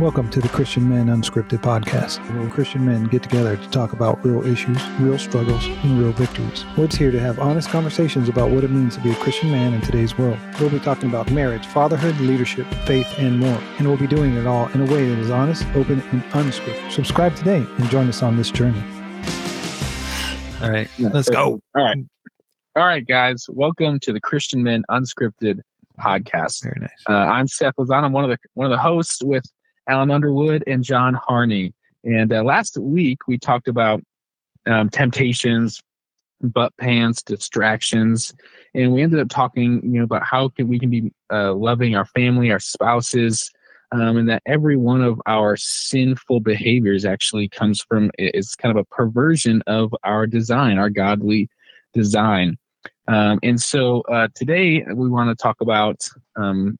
Welcome to the Christian Men Unscripted podcast, where Christian men get together to talk about real issues, real struggles, and real victories. We're here to have honest conversations about what it means to be a Christian man in today's world. We'll be talking about marriage, fatherhood, leadership, faith, and more. And we'll be doing it all in a way that is honest, open, and unscripted. Subscribe today and join us on this journey. All right, let's go. All right. All right, guys. Welcome to the Christian Men Unscripted podcast. Very nice. Uh, I'm Seth Lazan. I'm one of the one of the hosts with Alan Underwood and John Harney. And uh, last week we talked about um, temptations, butt pants, distractions, and we ended up talking, you know, about how can we can be uh, loving our family, our spouses, um, and that every one of our sinful behaviors actually comes from is kind of a perversion of our design, our godly design. Um, and so uh, today we want to talk about um,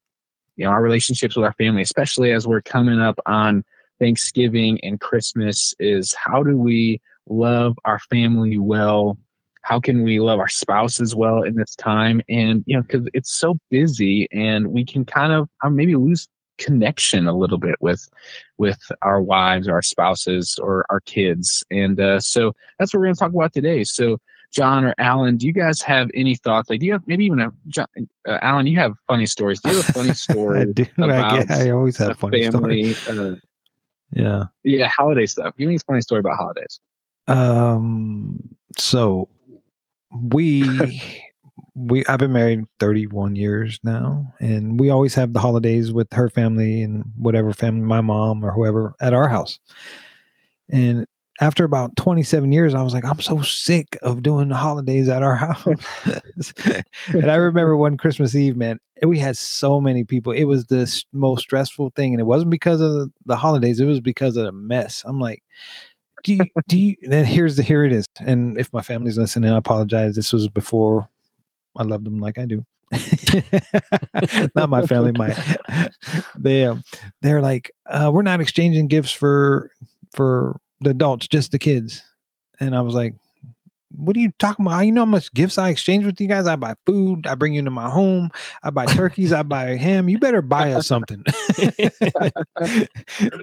you know our relationships with our family especially as we're coming up on thanksgiving and christmas is how do we love our family well? How can we love our spouses well in this time? And you know because it's so busy and we can kind of uh, maybe lose connection a little bit with with our wives or our spouses or our kids. And uh, so that's what we're going to talk about today. So John or Alan, do you guys have any thoughts? Like, do you have maybe even a John, uh, Alan? You have funny stories. Do you have a funny story? I do. I, I always have funny family, stories. Uh, Yeah. yeah, holiday stuff. Give me a funny story about holidays. Um. So we we I've been married 31 years now, and we always have the holidays with her family and whatever family, my mom or whoever, at our house. And after about 27 years, I was like, I'm so sick of doing the holidays at our house. and I remember one Christmas Eve, man, we had so many people. It was the most stressful thing. And it wasn't because of the, holidays, it was because of the mess. I'm like, do you, do you, then here's the, here it is. And if my family's listening, I apologize. This was before I loved them like I do. not my family, my, they, um, they're like, uh, we're not exchanging gifts for, for the adults, just the kids. And I was like, what are you talking about? You know how much gifts I exchange with you guys? I buy food, I bring you into my home, I buy turkeys, I buy ham. You better buy us something.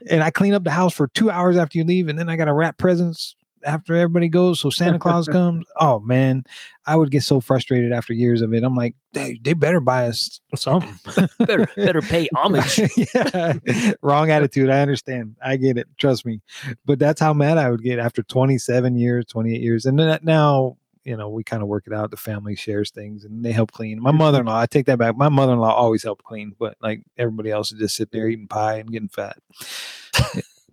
and I clean up the house for two hours after you leave, and then I gotta wrap presents after everybody goes so Santa Claus comes. Oh man, I would get so frustrated after years of it. I'm like, they, they better buy us something. better better pay homage. yeah. Wrong attitude. I understand. I get it. Trust me. But that's how mad I would get after 27 years, 28 years. And then uh, now, you know, we kind of work it out. The family shares things and they help clean. My mother in law, I take that back. My mother in law always helped clean, but like everybody else would just sit there eating pie and getting fat.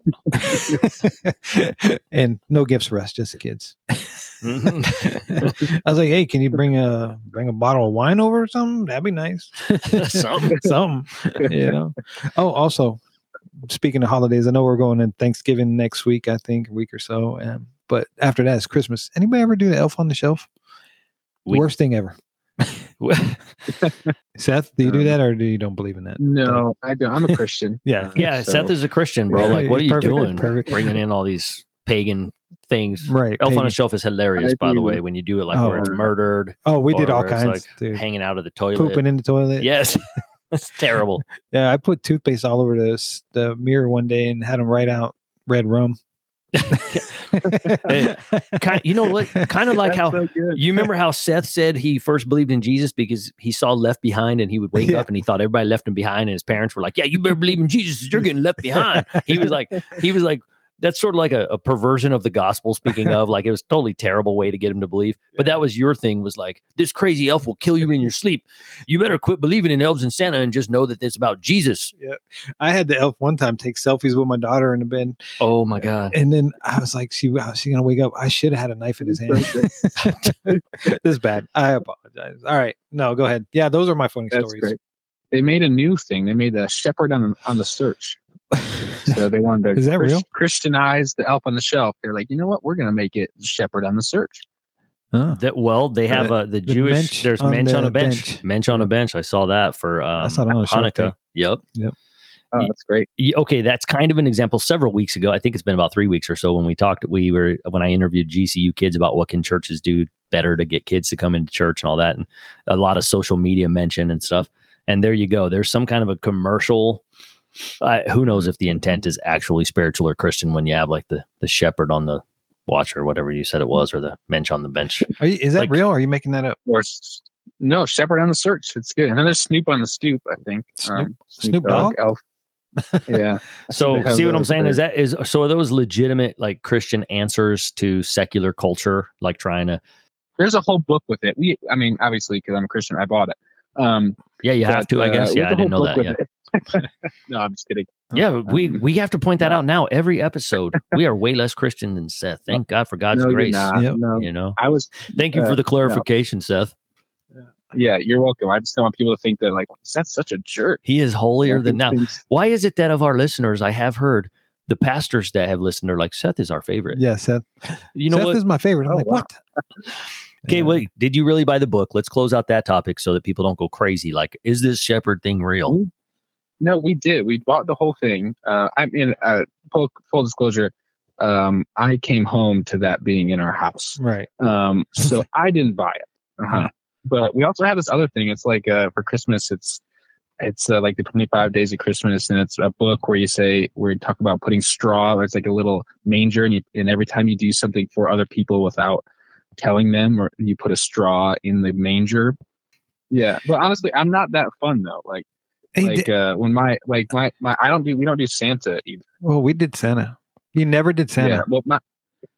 and no gifts for us, just the kids. Mhm. I was like, "Hey, can you bring a bring a bottle of wine over or something? That'd be nice." Something. something, you know. Oh, also, speaking of holidays, I know we're going in Thanksgiving next week. I think a week or so. Um, but after that is Christmas. Anybody ever do the Elf on the Shelf? We- Worst thing ever. Seth, do you do Um, that or do you don't believe in that? No, I don't. I'm a Christian. Yeah. yeah, So- Seth is a Christian, bro. Like, what are you Perfect, doing? perfect. Bringing in all these pagan things. Right. Elf on pagan. a Shelf is hilarious, I by the way, when you do it like Oh. where it's murdered, Oh, we did all it's kinds, like dude. hanging out of the toilet. Pooping in the toilet. Yes. That's terrible. Yeah, I put toothpaste all over the the mirror one day and had them write out red rum. Kind you know what? Kind of like That's how so you remember how Seth said he first believed in Jesus because he saw Left Behind and he would wake Yeah. up and he thought everybody left him behind and his parents were like, "Yeah, you better believe in Jesus. You're getting left behind." He was like, he was like, that's sort of like a, a perversion of the gospel. Speaking of, like it was totally terrible way to get him to believe. But that was your thing. Was like this crazy elf will kill you in your sleep. You better quit believing in elves and Santa and just know that it's about Jesus. Yeah, I had the elf one time take selfies with my daughter in the bed, Oh my god. and then I was like, "She, wow, she gonna wake up?" I should have had a knife in his hand. this is bad. I apologize. All right, no, go ahead. Yeah, those are my funny That's stories. great. They made a new thing. They made the shepherd on on the search. So they wanted to Is that Chris- real? Christianize the elf on the shelf. They're like, you know what? We're going to make it shepherd on the search. Oh, That well, they have uh, the, Jewish. mensch there's on mensch on a bench. bench. Mensch on a bench. I saw that for um, saw it on a shelf, Hanukkah. Yep. Yep. Oh, that's great. Ye- okay that's kind of an example several weeks ago i think it's been about three weeks or so when we talked we were when i interviewed gcu kids about what can churches do better to get kids to come into church and all that and a lot of social media mention and stuff and there you go there's some kind of a commercial Uh, who knows if the intent is actually spiritual or Christian when you have like the the shepherd on the watch or whatever you said it was, or the bench on the bench. Are you, is that Like- real? Or are you making that up? Or no, Shepherd on the search. It's good. And then there's Snoop on the stoop. I think. Um, Snoop- Snoop Dogg? Elf. Yeah. So see what I'm those saying is that is so are those legitimate like Christian answers to secular culture, like trying to There's a whole book with it. We, I mean, obviously, because I'm a Christian, I bought it. Um, yeah you have to I uh, guess we yeah have I a didn't know that book yeah it. no, I'm just kidding. yeah we we have to point that out now every episode we are way less Christian than Seth thank God for God's no, you're grace not. Yep. No, you know I was. thank you Uh, for the clarification Seth Yeah, you're welcome. I just don't want people to think that like that's such a jerk. he is holier than now Thinks- why is it that of our listeners I have heard the pastors that have listened are like Seth is our favorite Yeah, Seth. you know Seth what is my favorite. I'm Oh, like, wow. what? Okay, Yeah. wait. Did you really buy the book? Let's close out that topic so that people don't go crazy. Like, is this shepherd thing real? No, we did. We bought the whole thing. Uh, I mean, uh, full, full disclosure, um, I came home to that being in our house. Right. Um, so I didn't buy it. Uh-huh. But we also have this other thing. It's like uh, for Christmas, it's it's uh, like the 25 days of Christmas, and it's a book where you say where you talk about putting straw. It's like a little manger, and you, and every time you do something for other people without telling them, or you put a straw in the manger. Yeah, but honestly, I'm not that fun though. Like like uh when my like my my I don't do we don't do Santa either. well, we did Santa. You never did Santa, Yeah, well my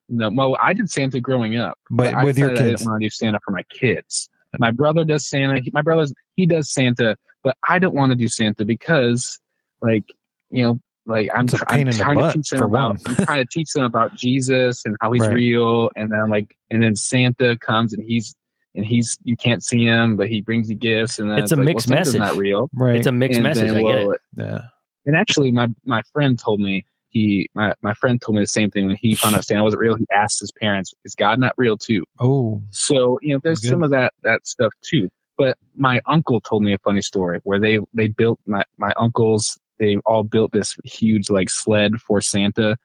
no, well I did Santa growing up. but I with your decided I kids. didn't want to do Santa for my kids. My brother does Santa. He, my brother's he does Santa, but I don't want to do Santa because, like, you know, like I'm, tr- I'm trying to teach them about. I'm trying to teach them about Jesus and how he's Right. real, and then like and then Santa comes and he's and he's you can't see him, but he brings you gifts, and then It's a like, mixed well, Santa's message. Not real. Right. It's a mixed And message. then, I get it. yeah. and actually, my my friend told me he my, my friend told me the same thing when he found out Santa wasn't real. He asked his parents, "Is God not real too?" Oh, So you know, there's Good. some of that that stuff too. But my uncle told me a funny story where they they built my my uncles they all built this huge like sled for Santa,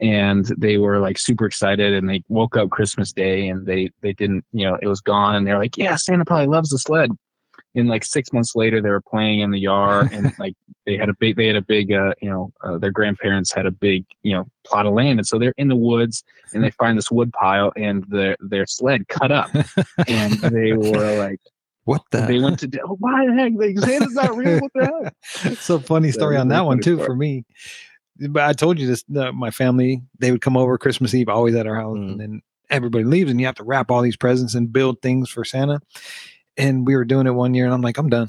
and they were like super excited and they woke up Christmas Day and they they didn't you know it was gone and they're like yeah Santa probably loves the sled. And like six months later, they were playing in the yard, and like they had a big, they had a big, uh, you know, uh, their grandparents had a big, you know, plot of land, and so they're in the woods, and they find this wood pile, and their their sled cut up, and they were like, what the? they went to, oh, why the heck? Santa's not real. What the heck? so funny story Yeah, on that one too for me. But I told you this. The, my family they would come over Christmas Eve, always at our house, Mm. and then everybody leaves, and you have to wrap all these presents and build things for Santa. And we were doing it one year, and I'm like, I'm done.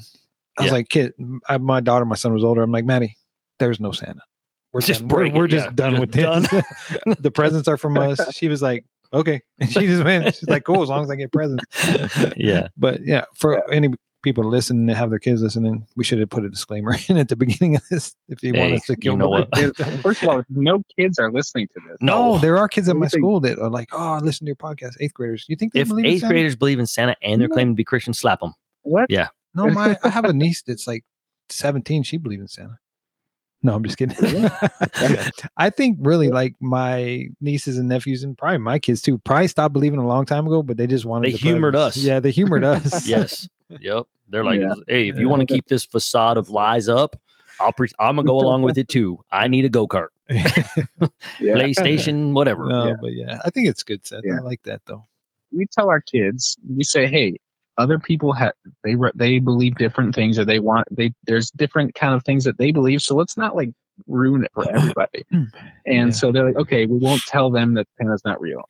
I was Yeah. like, kid, I, my daughter, my son was older. I'm like, Maddie, there's no Santa. We're Just done. We're, we're just Yeah, done just with this. the presents are from us. She was like, okay, and she just went. She's like, cool, as long as I get presents. yeah. But yeah, for any people to listen and have their kids listening, we should have put a disclaimer in at the beginning of this if you want us to you kill know what? First of all, no kids are listening to this. No, oh, there are kids at my Everything- school that are like, "Oh, I listen to your podcast." Eighth graders. You think they If believe in eighth Santa? graders believe in Santa and they're No. claiming to be Christian, slap them. What? Yeah. No, my I have a niece that's like seventeen. She believes in Santa. No, I'm just kidding. I think really like my nieces and nephews and probably my kids too. Probably stopped believing a long time ago, but they just wanted. To. They the humored us. Yeah, they humored us. Yes. yep. They're like, Yeah. hey, if you want to keep this facade of lies up, I'll pre- I'm gonna go along with it too. I need a go kart, Yeah. PlayStation, whatever. no, Yeah. but yeah, I think it's good, Seth. Yeah. I like that though. we tell our kids, we say, hey, other people have they re- they believe different things, or they want they there's different kind of things that they believe. So let's not like ruin it for everybody. and Yeah. so they're like, okay, we won't tell them that Santa's not real.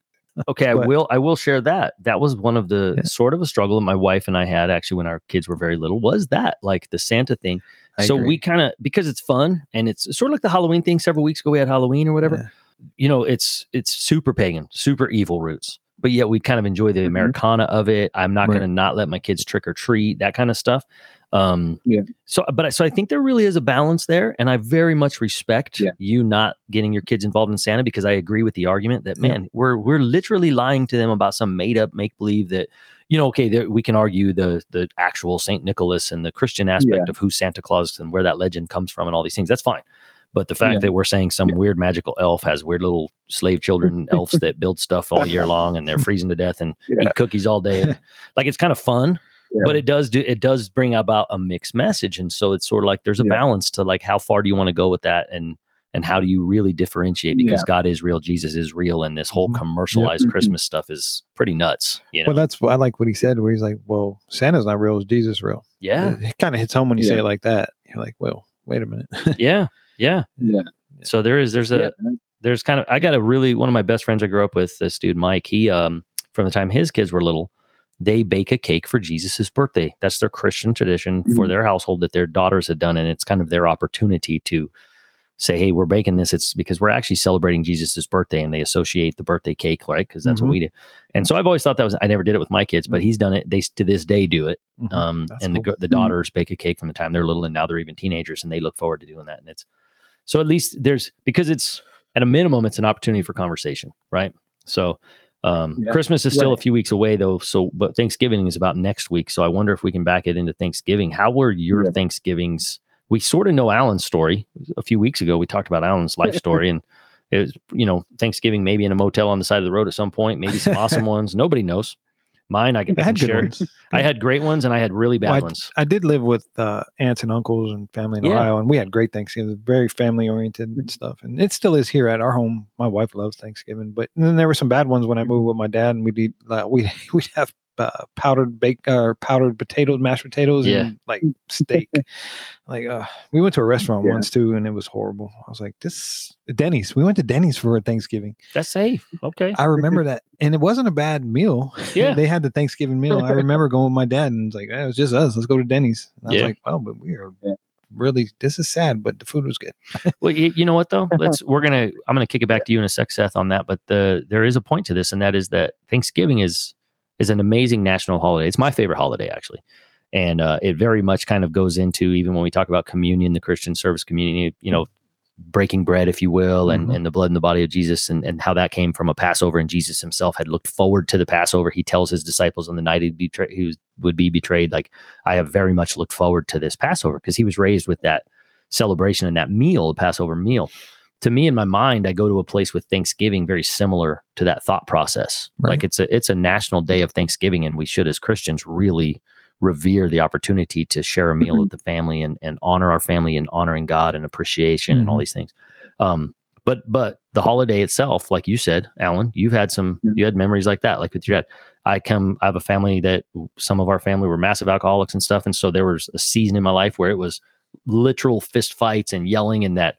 Okay, I will. I will share that. That was one of the Yeah. sort of a struggle that my wife and I had actually when our kids were very little. Was that like the Santa thing? I so agree. we kind of because it's fun and it's sort of like the Halloween thing. Several weeks ago we had Halloween or whatever. Yeah. You know, it's it's super pagan, super evil roots. But yet we kind of enjoy the Mhm. Americana of it. I'm not Right. going to not let my kids trick or treat that kind of stuff. Um, Yeah. So, but I- so I think there really is a balance there, and I very much respect Yeah. you not getting your kids involved in Santa because I agree with the argument that Yeah. man, we're we're literally lying to them about some made up make believe that you know, okay, there, we can argue the the actual Saint Nicholas and the Christian aspect of who Santa Claus and where that legend comes from and all these things. That's fine. But the fact Yeah. that we're saying some Yeah. weird magical elf has weird little slave children elves that build stuff all year long and they're freezing to death and Yeah. eat cookies all day, and, like it's kind of fun. Yeah. but it does do it does bring about a mixed message, and so it's sort of like there's a Yeah. balance to like how far do you want to go with that, and and how do you really differentiate because God is real, Jesus is real, and this whole Mhm. commercialized Mhm. Christmas stuff is pretty nuts. You know? Well, that's what I like what he said, where he's like, "Well, Santa's not real; is Jesus real?" yeah, it, kind of hits home when you say it like that. You're like, "Well, wait a minute." yeah, yeah. Yeah. So there is there's a Yeah. there's kind of I got a really one of my best friends I grew up with, this dude Mike. He um from the time his kids were little, they bake a cake for Jesus's birthday. That's their Christian tradition for Mhm. their household that their daughters had done, and it's kind of their opportunity to say, "Hey, we're baking this." It's because we're actually celebrating Jesus's birthday, and they associate the birthday cake, right? Because that's Mhm. what we do. And so I've always thought that was I never did it with my kids, but he's done it. They to this day do it. Mhm. Um, That's and the cool. go- the Mhm. daughters bake a cake from the time they're little, and now they're even teenagers, and they look forward to doing that. And it's so at least there's because it's at a minimum, it's an opportunity for conversation, right? So um, Yeah. Christmas is still a few weeks away, though. So, but Thanksgiving is about next week. So I wonder if we can back it into Thanksgiving. How were your Yeah. Thanksgivings? We sort of know Alan's story. A few weeks ago, we talked about Alan's life story, and it was you know Thanksgiving maybe in a motel on the side of the road at some point, maybe some awesome ones. Nobody knows. Mine, I can, I I had good share. ones. I had great ones, and I had really bad Well, ones. I did live with uh, aunts and uncles and family in Yeah. Ohio, and we had great Thanksgiving, very family oriented Mm-hmm. and stuff. And it still is here at our home. My wife loves Thanksgiving, but then there were some bad ones when I moved with my dad, and we'd eat like we we'd have uh, powdered bake or powdered potatoes, mashed potatoes, Yeah. and like steak. like uh, we went to a restaurant Yeah. once too, and it was horrible. I was like, this Denny's. We went to Denny's for Thanksgiving. That's safe. Okay. I remember that, and it wasn't a bad meal. Yeah. they had the Thanksgiving meal. I remember going with my dad, and it's like, eh, it was just us. Let's go to Denny's. And I was Yeah. like, well, but we are Yeah. really. This is sad, but the food was good. Well, you, you know what though? Let's we're gonna I'm gonna kick it back to you in a sec, Seth, on that. But the there is a point to this, and that is that Thanksgiving is is an amazing national holiday. It's my favorite holiday actually, and uh, it very much kind of goes into even when we talk about communion, the Christian service community, you know, breaking bread, if you will, and Mhm. and the blood and the body of Jesus, and and how that came from a Passover, and Jesus himself had looked forward to the Passover. He tells his disciples on the night he'd betray, he was, would be betrayed, like I have very much looked forward to this Passover because he was raised with that celebration and that meal, the Passover meal. To me, in my mind, I go to a place with Thanksgiving very similar to that thought process. Right. Like it's a it's a national day of Thanksgiving, and we should, as Christians, really revere the opportunity to share a meal Mhm. with the family and and honor our family and honoring God and appreciation and all Mhm. these things. Um, but but the holiday itself, like you said, Alan, you've had some you had memories like that, like with your dad. I come, I have a family that some of our family were massive alcoholics and stuff, and so there was a season in my life where it was literal fist fights and yelling and that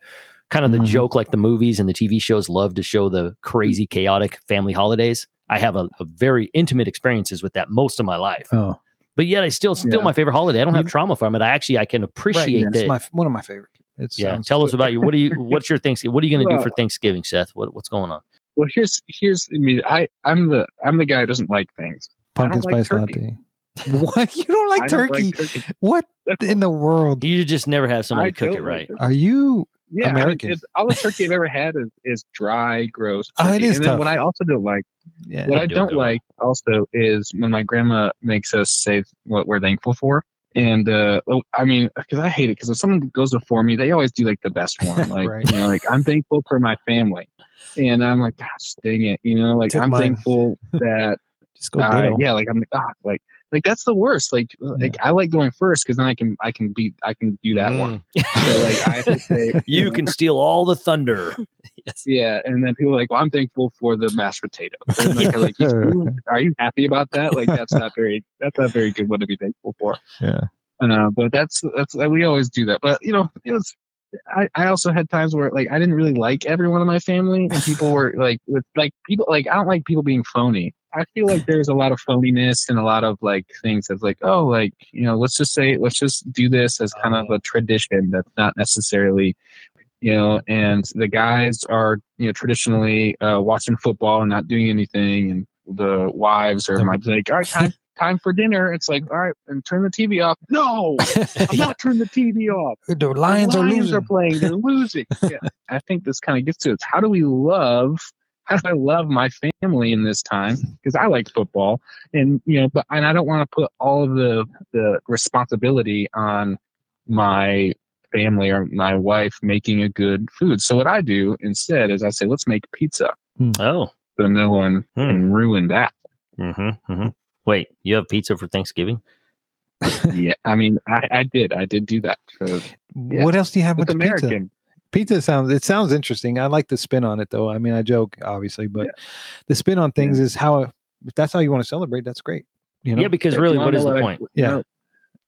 kind of the Mhm. joke like the movies and the TV shows love to show the crazy chaotic family holidays. I have a, a very intimate experiences with that most of my life, Oh, but yet I still still Yeah. my favorite holiday. I don't have You- trauma from it. I actually I can appreciate it's that. my one of my favorite. It's yeah, um, tell us about you. What do you? What's your Thanksgiving? What are you going to do for Thanksgiving, Seth? What, what's going on? Well, here's here's I mean I I'm the I'm the guy who doesn't like things. pumpkin spice turkey. latte. what you don't like don't turkey? like turkey. What in the world You just never have somebody I cook it right. are you? Yeah, I- American. it's- all the turkey I've ever had is, is dry, gross. Oh, it is And then what I also don't like, Yeah, what I I do don't go. like also is when my grandma makes us say what we're thankful for. And uh, oh, I mean, because I hate it, because if someone goes before me, they always do like the best one. Like, Right. you know, like I'm thankful for my family, and I'm like, gosh, dang it, you know, like Took I'm mine. thankful that just go. uh, yeah, like I'm like, ah, like like that's the worst. Like like I like going first because then I can I can beat I can do that one. So like I have to say Mm. you can steal all the thunder. yes. yeah, and then people are like, well, I'm thankful for the mashed potatoes. And like, like, you- are you happy about that? Like that's not very that's not very good one to be thankful for. Yeah. Uh, but that's that's we always do that. But you know, it was. I, I also had times where like I didn't really like everyone in my family, and people were like with like people like I don't like people being phony. I feel like there's a lot of phoniness and a lot of like things that's like oh like you know let's just say let's just do this as kind of a tradition that's not necessarily you know and the guys are you know traditionally uh, watching football and not doing anything and the wives are might be like all right time time for dinner. It's like all right and turn the tv off. No i'm not turning the tv off. The Lions, the are Lions losing. are playing they're losing. Yeah i think this kind of gets to it how do we love how do i love my family in this time because i like football and you know but and i don't want to put all of the the responsibility on my family or my wife making a good food so what i do instead is i say let's make pizza Oh. so no one Hmm. can ruin that Mm-hmm, mm-hmm. Wait, you have pizza for Thanksgiving? yeah, I mean, I, I did, I did do that. So Yeah. What else do you have with it's the pizza? American. Pizza sounds it sounds interesting. I like the spin on it though. I mean, I joke obviously, but the spin on things is how if that's how you want to celebrate, that's great. You know, yeah, because really, what is know the I- point? you Yeah. know-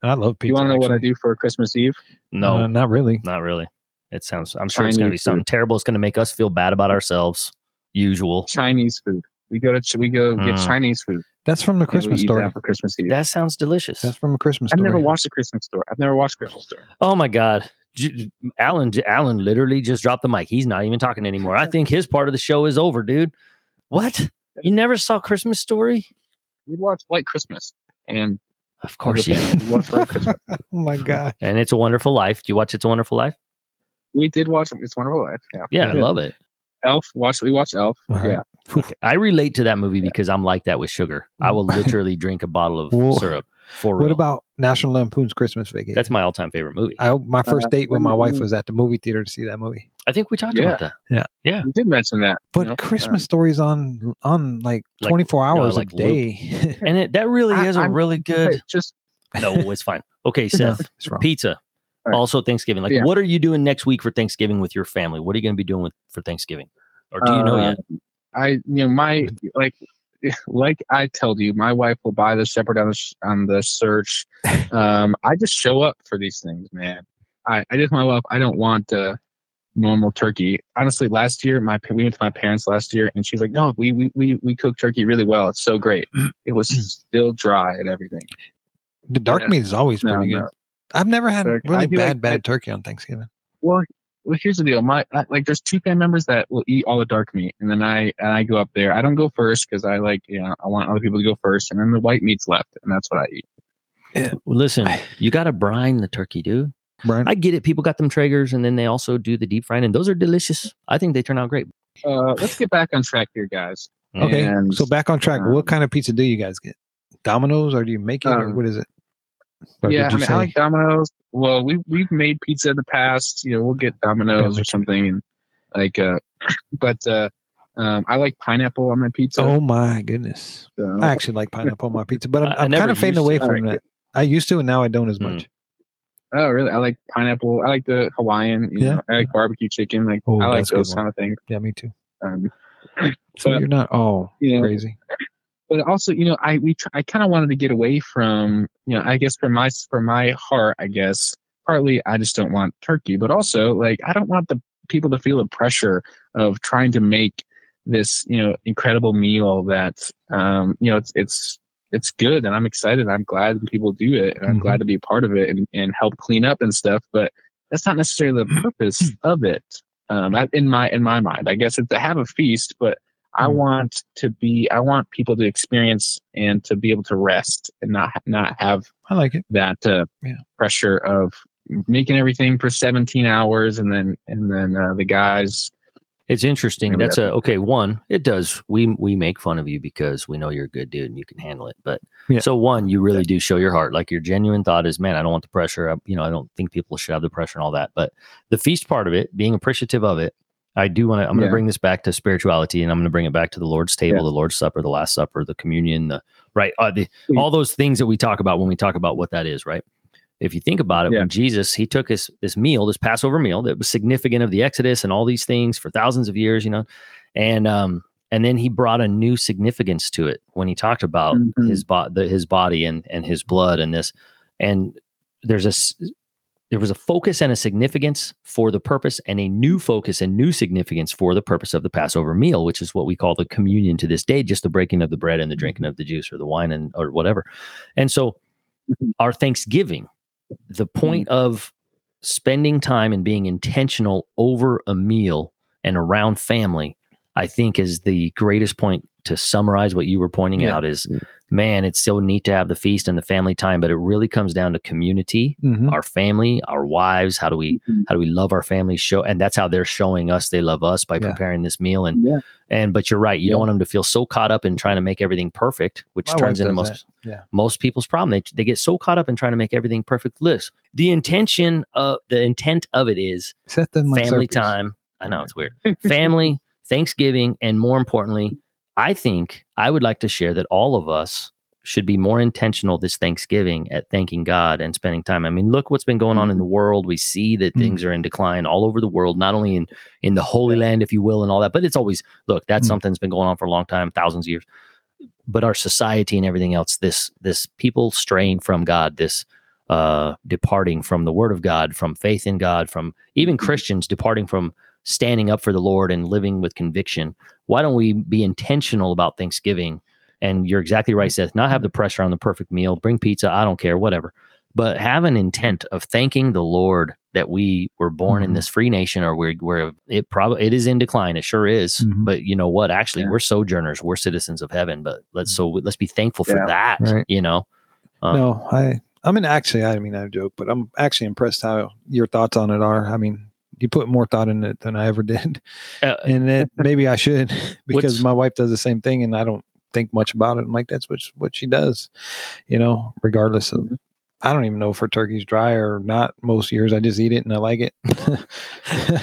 I love pizza. you want to know what I do for Christmas Eve? No, Uh, not really. not really. It sounds. I'm sure it's going to be something food. terrible. It's going to make us feel bad about ourselves. Usual. Chinese food. We go to we go get Mm. Chinese food. That's from the Christmas eat story. that for Christmas Eve. That sounds delicious. That's from a Christmas I've story. never watched a Christmas story. I've never watched Christmas story. Oh my God. J- Alan, Alan literally just dropped the mic. He's not even talking anymore. I think his part of the show is over, dude. What? You never saw Christmas Story? We watched White Christmas, and Of course you. we watched White Christmas. oh my god. And It's a Wonderful Life. Do you watch It's a Wonderful Life? We did watch It's a Wonderful Life. Yeah, Yeah, I love it. Elf. Watch. We watched Elf. Uh-huh. Yeah. I relate to that movie because I'm like that with sugar. I will literally drink a bottle of syrup for What real. about National Lampoon's Christmas Vacation? That's my all-time favorite movie. I, my first Uh, date with my wife was at the movie theater to see that movie. I think we talked Yeah. about that. Yeah, yeah, we did mention that. you But know, Christmas stories on on like Like, 24 hours like a day. And it that really I- is a I'm- really uh, good. just No, it's fine. Okay, Seth. it's wrong. Pizza. All right. Also Thanksgiving. Like Yeah. what are you doing next week for Thanksgiving with your family? What are you going to be doing with for Thanksgiving? Or do you know uh, yet? I you know my like like I told you, my wife will buy the shepherd on the on the search. Um, I just show up for these things, man. I I just my wife. I don't want uh, normal turkey. Honestly, last year my we went to my parents last year, and she's like, "No, we we we we cook turkey really well. It's so great. It was still dry and everything." The dark Yeah. meat is always No, pretty good. no. I've never had Dark- really bad like- bad turkey on Thanksgiving. Well, well, here's the deal. My I- like, there's two family members that will eat all the dark meat, and then I and I go up there. I don't go first because I like you know I want other people to go first, and then the white meat's left, and that's what I eat. Well, listen, you got to brine the turkey, dude. Brine. I get it. People got them Traegers, and then they also do the deep frying, and those are delicious. I think they turn out great. Uh, let's get back on track here, guys. okay, and, so back on track. um, what kind of pizza do you guys get? Domino's, or do you make it, or Um, what is it? Or yeah, I mean, I like Domino's. Well, we we've made pizza in the past. You know, we'll get Domino's or something, and like, uh, but uh, um, I like pineapple on my pizza. oh my goodness, so- I actually like pineapple on my pizza, but I'm, I- I I'm kind of fading away to. from Alright, that. I used to, and now I don't as Mm. much. oh, really? I like pineapple. I like the Hawaiian. You Yeah. know, I like barbecue chicken. Like, Oh, I like that's a those one. kind of things. Yeah, me too. Um, So But- you're not all you know, crazy. But also you know i we tr- i kind of wanted to get away from you know i guess for my for my heart i guess partly i just don't want turkey but also like i don't want the people to feel the pressure of trying to make this you know incredible meal that um you know it's it's it's good and i'm excited i'm glad people do it and i'm Mhm. glad to be a part of it and, and help clean up and stuff but that's not necessarily the purpose of it um in my in my mind i guess it's to have a feast but I Mhm. want to be. I want people to experience and to be able to rest and not not have I like it. that uh, Yeah. pressure of making everything for 17 hours and then and then uh, the guys. It's interesting. That's a okay. One, it does. We we make fun of you because we know you're a good dude and you can handle it. But Yeah. so one, you really do show your heart. Like your genuine thought is, man, I don't want the pressure. I, you know, I don't think people should have the pressure and all that. But the feast part of it, being appreciative of it, I do want to. I'm going to bring this back to spirituality, and I'm going to bring it back to the Lord's table, Yeah. the Lord's supper, the Last Supper, the communion, the right, uh, the, all those things that we talk about when we talk about what that is, right? If you think about it, Yeah. when Jesus he took his this meal, this Passover meal that was significant of the Exodus and all these things for thousands of years, you know, and um and then he brought a new significance to it when he talked about Mhm. his body, his body and and his blood and this, and there's a there was a focus and a significance for the purpose and a new focus and new significance for the purpose of the Passover meal, which is what we call the communion to this day, just the breaking of the bread and the drinking of the juice or the wine and or whatever. And so Mhm. our Thanksgiving, the point of spending time and being intentional over a meal and around family, I think is the greatest point to summarize what you were pointing Yeah. out is man, it's so neat to have the feast and the family time, but it really comes down to community, Mhm. our family, our wives, how do we Mhm. how do we love our family show and that's how they're showing us they love us by Yeah. preparing this meal and Yeah. and but you're right you Yeah. don't want them to feel so caught up in trying to make everything perfect which My turns into most. Yeah. most people's problem they, they get so caught up in trying to make everything perfect list the intention of the intent of it is Set them family circles. time i know it's weird family thanksgiving and more importantly i think i would like to share that all of us should be more intentional this Thanksgiving at thanking God and spending time. I mean, look what's been going on in the world. We see that Mhm. things are in decline all over the world, not only in in the Holy Land, if you will, and all that, but it's always look, that's Mhm. something that's been going on for a long time, thousands of years. But our society and everything else, this this people straying from God, this uh departing from the word of God, from faith in God, from even Christians departing from standing up for the Lord and living with conviction. Why don't we be intentional about Thanksgiving? And you're exactly right, Seth. Not have the pressure on the perfect meal. Bring pizza. I don't care, whatever. But have an intent of thanking the Lord that we were born in Mhm. this free nation, or we're, we're it probably it is in decline. It sure is. Mhm. But you know what? Actually, Yeah. we're sojourners. We're citizens of heaven. But let's so let's be thankful for that. Right. You know. Um, no, I I mean actually I mean I joke, but I'm actually impressed how your thoughts on it are. I mean, you put more thought in it than I ever did, uh, and it, maybe I should because my wife does the same thing, and I don't think much about it. I'm like that's what what she does, you know, regardless of. Mm-hmm. I don't even know if her turkey's dry or not. Most years, I just eat it and I like it.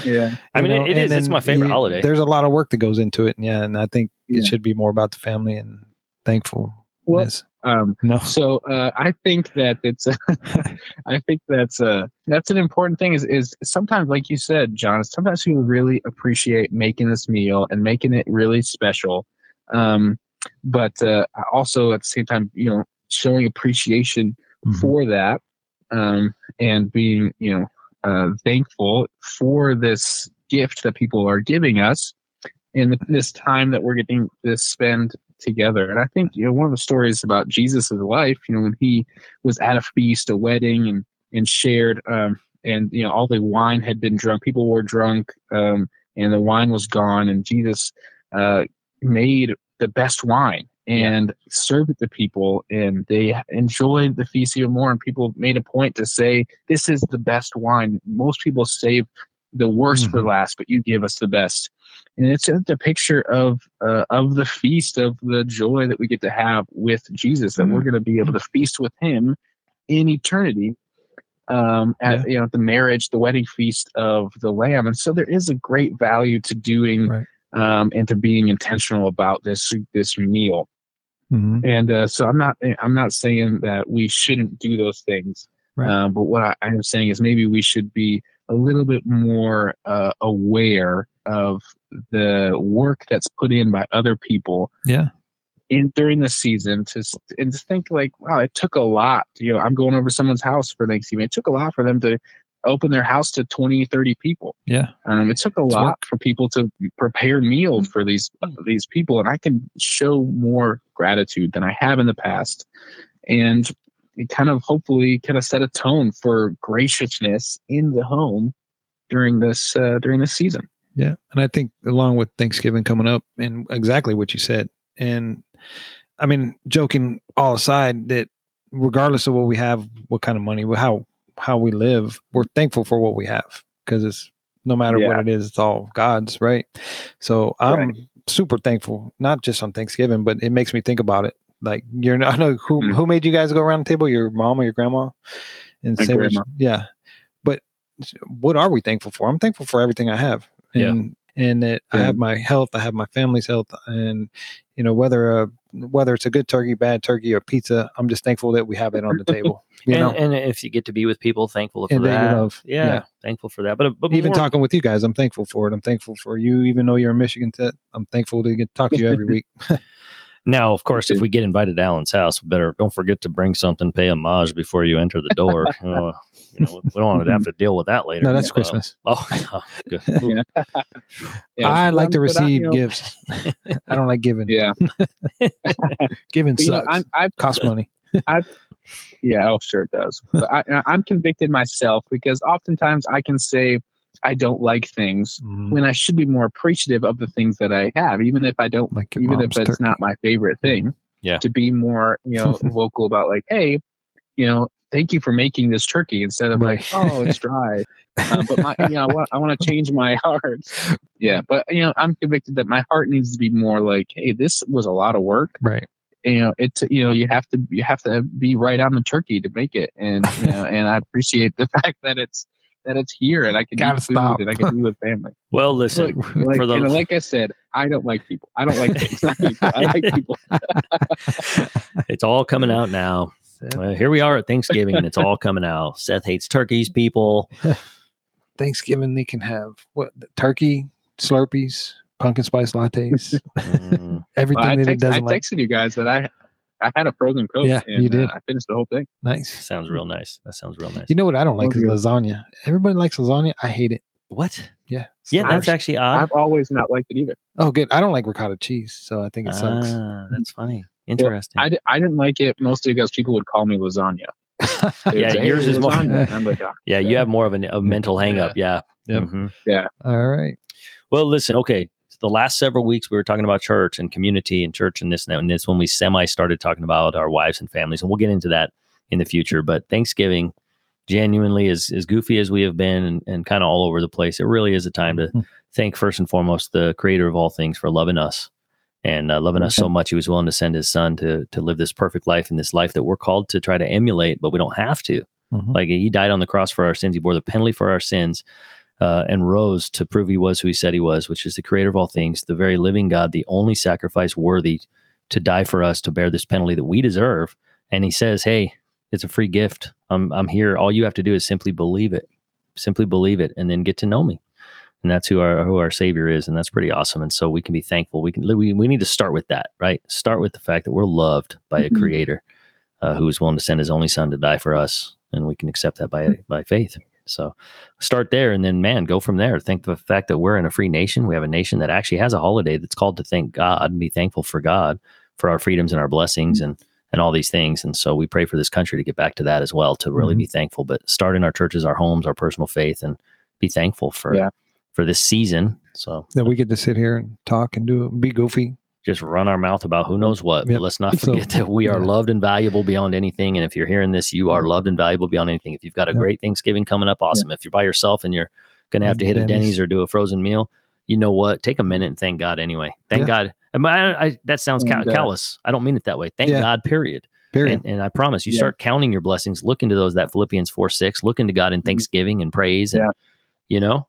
Yeah. I mean, it- know, it is. It's my favorite you- holiday. There's a lot of work that goes into it, and yeah, and I think Yeah. it should be more about the family and thankful. Well, Um, no, so uh, I think that it's I think that's uh that's an important thing is is sometimes like you said, John, sometimes people really appreciate making this meal and making it really special. Um, but uh, also at the same time, you know, showing appreciation Mhm. for that um, and being, you know, uh, thankful for this gift that people are giving us in this time that we're getting to spend together. And I think, you know, one of the stories about Jesus' life, you know, when he was at a feast, a wedding, and and shared, um, and you know, all the wine had been drunk, people were drunk, um, and the wine was gone, and Jesus uh, made the best wine and served it to people, and they enjoyed the feast even more. And people made a point to say, "This is the best wine." Most people save the worst for Mhm. last, but you give us the best and it's a, picture of uh, of the feast of the joy that we get to have with Jesus that we're going to be able to feast with him in eternity um at you know the marriage the wedding feast of the lamb and so there is a great value to doing Right. um and to being intentional about this this meal Mhm. and uh, so i'm not i'm not saying that we shouldn't do those things Right. um, but what I, I am saying is maybe we should be a little bit more uh, aware of the work that's put in by other people yeah, in during the season to and to think like wow it took a lot you know i'm going over someone's house for thanksgiving. It took a lot for them to open their house to 20 30 people. Yeah, um, it took a It's lot work. for people to prepare meals for these these people, and I can show more gratitude than I have in the past, and it kind of hopefully kind of set a tone for graciousness in the home during this uh, during this season. Yeah. And I think along with Thanksgiving coming up, and exactly what you said, and I mean, joking all aside, that regardless of what we have, what kind of money, how how we live, we're thankful for what we have because it's no matter what it is, it's all God's, right? So I'm Right. super thankful, not just on Thanksgiving, but it makes me think about it. Like you're, not- I know who Mm. who made you guys go around the table, your mom or your grandma, and My say grandma. you- yeah. But what are we thankful for? I'm thankful for everything I have, Yeah. and and that I have my health, I have my family's health, and you know whether uh, whether it's a good turkey, bad turkey, or pizza, I'm just thankful that we have it on the table. You and, know, and if you get to be with people, thankful for And that love. Yeah, Yeah. thankful for that. But but even more- talking with you guys, I'm thankful for it. I'm thankful for you, even though you're in Michigan. Tech, I'm thankful to get to talk to you every week. Now, of course, if we get invited to Alan's house, we better don't forget to bring something, pay homage before you enter the door. Uh, you know, we don't want to have to deal with that later. No, that's Uh, Christmas. oh, oh, good. Yeah. Yeah, I like to but I- receive you know, gifts. I don't like giving. Yeah, Giving but, you know, sucks. I'm, I've Costs money. Yeah, oh, sure it does. But I, I'm convicted myself because oftentimes I can say I don't like things Mhm. when I should be more appreciative of the things that I have, even if I don't, Like even if it's not my favorite thing. Yeah. To be more, you know, vocal about like, hey, you know, thank you for making this turkey instead of like, oh, it's dry. um, but my, you know, I want, I want to change my heart. Yeah, but you know, I'm convicted that my heart needs to be more like, hey, this was a lot of work Right. you know it's you know you have to you have to be right on the turkey to make it and you know and i appreciate the fact that it's that it's here and I can Gotta eat food stop. and I can be with family. Well, listen, Like, for and those, like I said, I don't like people. I don't like things. people. I like people. it's all coming out now. Uh, here we are at Thanksgiving, and it's all coming out. Seth hates turkeys, people. Thanksgiving they can have what turkey, Slurpees, pumpkin spice lattes, Mm, everything Well, that it text, I doesn't like. texted you guys that I I had a frozen coke. Yeah, and, you did. Uh, I finished the whole thing. Nice. sounds real nice. That sounds real nice. You know what I don't like is lasagna. Everybody likes lasagna. I hate it. what? Yeah. it's Yeah, that's actually odd. I've always not liked it either. Oh, good. I don't like ricotta cheese, so I think it sucks. Ah, that's funny. Interesting. I, di- I didn't like it mostly because people would call me lasagna. Yeah, would say, yours "Hey, is more- lasagna." And I'm like, "Ah." yeah, you have more of an, a mental hangup. Yeah. Yeah. Yep. Mhm. All right. Well, listen, okay. The last several weeks we were talking about church and community and church and this and that. And this when we semi started talking about our wives and families. And we'll get into that in the future. But Thanksgiving, genuinely, as, as goofy as we have been and, and kind of all over the place, it really is a time to Mhm. thank first and foremost the creator of all things for loving us and uh, loving us so much. He was willing to send his son to, to live this perfect life and this life that we're called to try to emulate, but we don't have to. Mhm. Like he died on the cross for our sins. He bore the penalty for our sins uh, and rose to prove he was who he said he was, which is the creator of all things, the very living God, the only sacrifice worthy to die for us to bear this penalty that we deserve. And he says, Hey, it's a free gift. I'm, I'm here. All you have to do is simply believe it, simply believe it, and then get to know me. And that's who our who our Savior is, and that's pretty awesome. And so we can be thankful. We can we, we need to start with that, right? Start with the fact that we're loved by a Mhm. Creator uh, who was willing to send His only Son to die for us, and we can accept that by by faith. So start there, and then man, go from there. Think the fact that we're in a free nation. We have a nation that actually has a holiday that's called to thank God and be thankful for God for our freedoms and our blessings and and all these things. And so we pray for this country to get back to that as well, to really Mhm. be thankful. But start in our churches, our homes, our personal faith, and be thankful for Yeah. for this season. So That we get to sit here and talk and do be goofy. Just run our mouth about who knows what. But Yep. let's not So, forget that we are yeah. loved and valuable beyond anything. And if you're hearing this, you are mm-hmm. loved and valuable beyond anything. If you've got a Yep. great Thanksgiving coming up, awesome. If you're by yourself and you're going to have to hit a Denny's. Denny's or do a frozen meal, you know what? Take a minute and thank God anyway. Thank Yeah. God. And I, I, that sounds ca- And, callous. I don't mean it that way. Thank Yeah. God, period. Period. And, and I promise you Yeah. start counting your blessings, look into those, that Philippians 4 6, look into God in mm-hmm. thanksgiving and praise. And, Yeah. you know,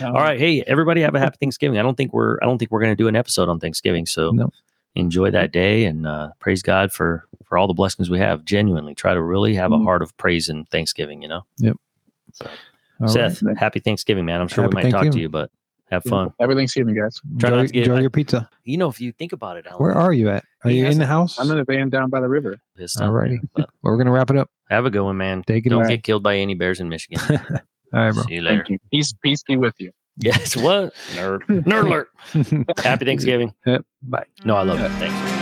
Um, all right. Hey, everybody have a happy Thanksgiving. I don't think we're I don't think we're going to do an episode on Thanksgiving. So No. enjoy that day and uh, praise God for for all the blessings we have. Genuinely try to really have a Mhm. heart of praise and Thanksgiving, you know. All right. Seth, happy Thanksgiving, man. I'm sure Happy we might talk to you, but have fun. Happy Thanksgiving, guys. Try Enjoy, to get- enjoy your pizza. You know, if you think about it, Alan, Where are you at? Are you in the house? I'm in a van down by the river. this time, Alrighty. but Well, we're gonna wrap it up. have a good one, man. Take it Don't away. get killed by any bears in Michigan. All right, bro. See you later. Thank you. Peace, peace be with you. Yes, what? Nerd. Nerd alert. Happy Thanksgiving. Yep. Bye. No, I love it. Thanks.